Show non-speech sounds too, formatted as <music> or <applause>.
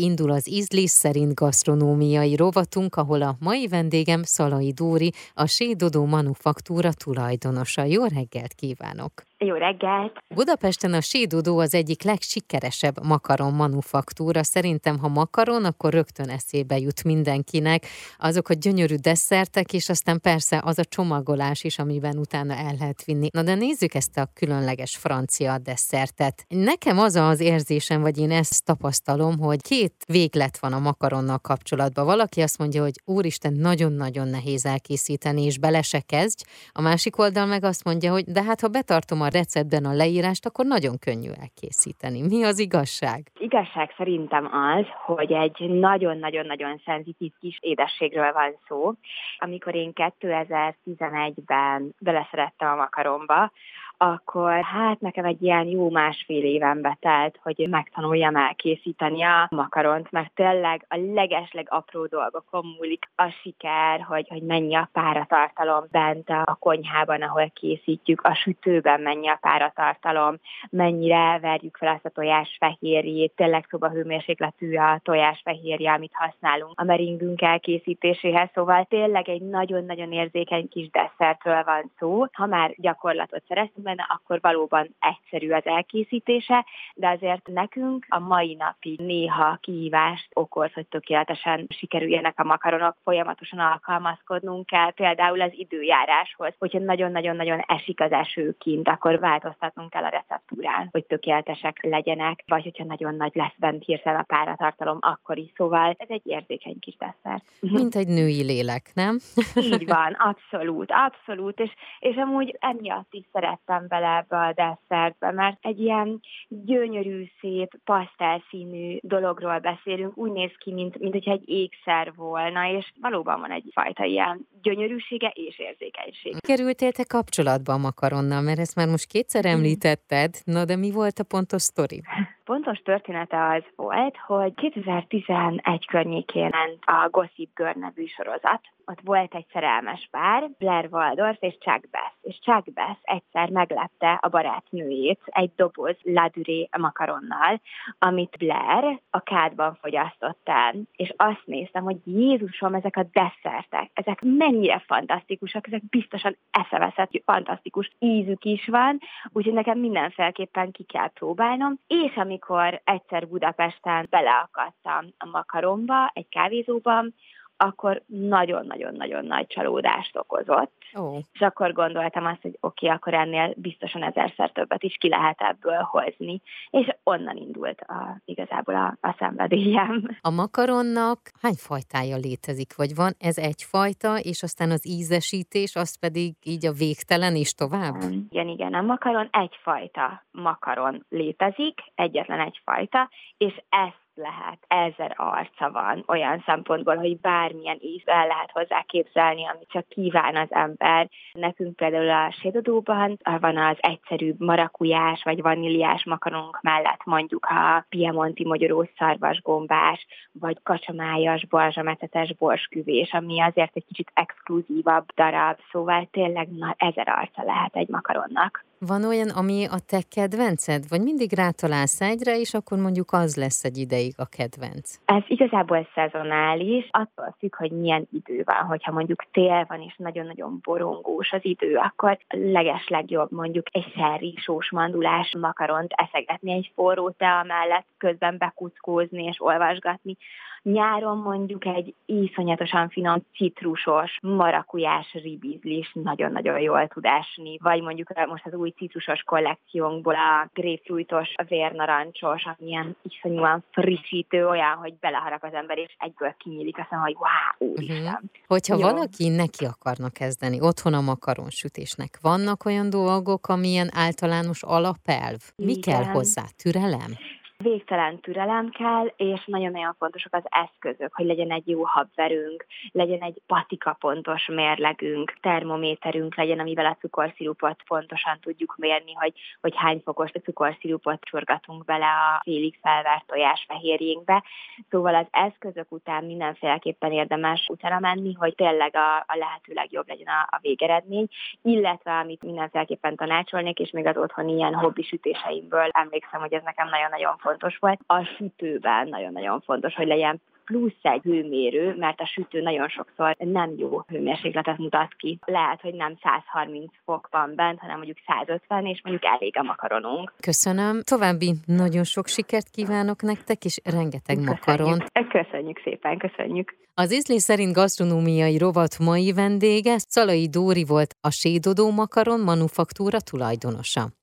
Indul az ízlés szerint gasztronómiai rovatunk, ahol a mai vendégem Szalai Dóri, a Sédodó Manufaktúra tulajdonosa. Jó reggelt kívánok! Jó reggelt! Budapesten a Sédodó az egyik legsikeresebb makaron manufaktúra. Szerintem, ha makaron, akkor rögtön eszébe jut mindenkinek azok a gyönyörű desszertek, és aztán persze az a csomagolás is, amiben utána el lehet vinni. Na de nézzük ezt a különleges francia desszertet. Nekem az az érzésem, vagy én ezt tapasztalom, hogy két véglet van a makaronnal kapcsolatban. Valaki azt mondja, hogy úristen, nagyon-nagyon nehéz elkészíteni, és bele se kezdj. A másik oldal meg azt mondja, hogy de hát ha betartom a a receptben a leírást, akkor nagyon könnyű elkészíteni. Mi az igazság? Igazság szerintem az, hogy egy nagyon-nagyon-nagyon szenzitív kis édességről van szó. Amikor én 2011-ben beleszerettem a makaromba, akkor hát nekem egy ilyen jó másfél éven betelt, hogy megtanuljam elkészíteni a makaront, mert tényleg a legesleg apró dolgokon múlik a siker, hogy, hogy mennyi a páratartalom bent a konyhában, ahol készítjük, a sütőben mennyi a páratartalom, mennyire verjük fel azt a tojás fehérjét, tényleg szobahőmérsékletű a tojás fehérje, amit használunk a meringünk elkészítéséhez, szóval tényleg egy nagyon-nagyon érzékeny kis desszertről van szó. Ha már gyakorlatot szereztünk, benne, akkor valóban egyszerű az elkészítése, de azért nekünk a mai napi néha kihívást okoz, hogy tökéletesen sikerüljenek a makaronok, folyamatosan alkalmazkodnunk kell, például az időjáráshoz. Hogyha nagyon-nagyon-nagyon esik az eső kint, akkor változtatnunk kell a receptúrán, hogy tökéletesek legyenek, vagy hogyha nagyon nagy lesz bent hirtelen a páratartalom, akkor is. Szóval ez egy érzékeny kis desszert. <laughs> Mint egy női lélek, nem? Így van, abszolút, abszolút, és, és amúgy emiatt is szerettem raktam bele ebbe a desszertbe, mert egy ilyen gyönyörű, szép, pasztelszínű dologról beszélünk, úgy néz ki, mint, mint hogyha egy ékszer volna, és valóban van egyfajta ilyen gyönyörűsége és érzékenység. Kerültél te kapcsolatba a makaronnal, mert ezt már most kétszer említetted, na de mi volt a pontos sztori? <laughs> pontos története az volt, hogy 2011 környékén ment a Gossip Girl nevű sorozat. Ott volt egy szerelmes pár, Blair Waldorf és Chuck Bass. És Chuck Bass egyszer meglepte a barátnőjét egy doboz laduré makaronnal, amit Blair a kádban fogyasztott el. És azt néztem, hogy Jézusom, ezek a desszertek, ezek mennyire fantasztikusak, ezek biztosan eszeveszett, fantasztikus ízük is van, úgyhogy nekem mindenféleképpen ki kell próbálnom. És ami amikor egyszer Budapesten beleakadtam a makaromba, egy kávézóban, akkor nagyon-nagyon-nagyon nagy csalódást okozott. Oh. És akkor gondoltam azt, hogy oké, okay, akkor ennél biztosan ezerszer többet is ki lehet ebből hozni. És onnan indult a, igazából a, a szenvedélyem. A makaronnak hány fajtája létezik? Vagy van ez egy fajta, és aztán az ízesítés, az pedig így a végtelen és tovább? Igen, igen. A makaron egyfajta makaron létezik, egyetlen egyfajta, és ezt lehet, ezer arca van olyan szempontból, hogy bármilyen íz el lehet hozzá képzelni, amit csak kíván az ember. Nekünk például a sédodóban van az egyszerű marakujás vagy vaníliás makaronunk mellett mondjuk a piemonti magyarós szarvasgombás, vagy kacsamájas, balzsamecetes borsküvés, ami azért egy kicsit exkluzívabb darab, szóval tényleg na, ezer arca lehet egy makaronnak. Van olyan, ami a te kedvenced? Vagy mindig rátalálsz egyre, és akkor mondjuk az lesz egy ideig a kedvenc? Ez igazából szezonális, attól függ, hogy milyen idő van. Hogyha mondjuk tél van, és nagyon-nagyon borongós az idő, akkor leges legjobb mondjuk egy szerri sós mandulás makaront eszegetni egy forró tea mellett, közben bekuckózni és olvasgatni Nyáron mondjuk egy iszonyatosan finom citrusos, marakujás ribizlis nagyon-nagyon jól tud esni, vagy mondjuk most az új citrusos kollekciónkból a grapefruitos, a vérnarancsos, amilyen iszonyúan frissítő, olyan, hogy beleharap az ember, és egyből kinyílik azt hogy wow, úristen. Uh-huh. Hogyha Jó. valaki neki akarna kezdeni otthon a makaronsütésnek, vannak olyan dolgok, amilyen általános alapelv? Mi Igen. kell hozzá? Türelem? Végtelen türelem kell, és nagyon-nagyon fontosak az eszközök, hogy legyen egy jó habverünk, legyen egy patika pontos mérlegünk, termométerünk legyen, amivel a cukorszirupot pontosan tudjuk mérni, hogy, hogy hány fokos cukorszirupot csorgatunk bele a félig felvert fehérjénkbe. Szóval az eszközök után mindenféleképpen érdemes utána menni, hogy tényleg a, a lehető legjobb legyen a, a végeredmény, illetve amit mindenféleképpen tanácsolnék, és még az otthoni ilyen hobbisütéseimből emlékszem, hogy ez nekem nagyon-nagyon fontos volt. A sütőben nagyon-nagyon fontos, hogy legyen plusz egy hőmérő, mert a sütő nagyon sokszor nem jó hőmérsékletet mutat ki. Lehet, hogy nem 130 fok van bent, hanem mondjuk 150, és mondjuk elég a makaronunk. Köszönöm. További nagyon sok sikert kívánok nektek, és rengeteg köszönjük. makaron. Köszönjük szépen, köszönjük. Az ízlés szerint gasztronómiai rovat mai vendége Szalai Dóri volt a Sédodó Makaron manufaktúra tulajdonosa.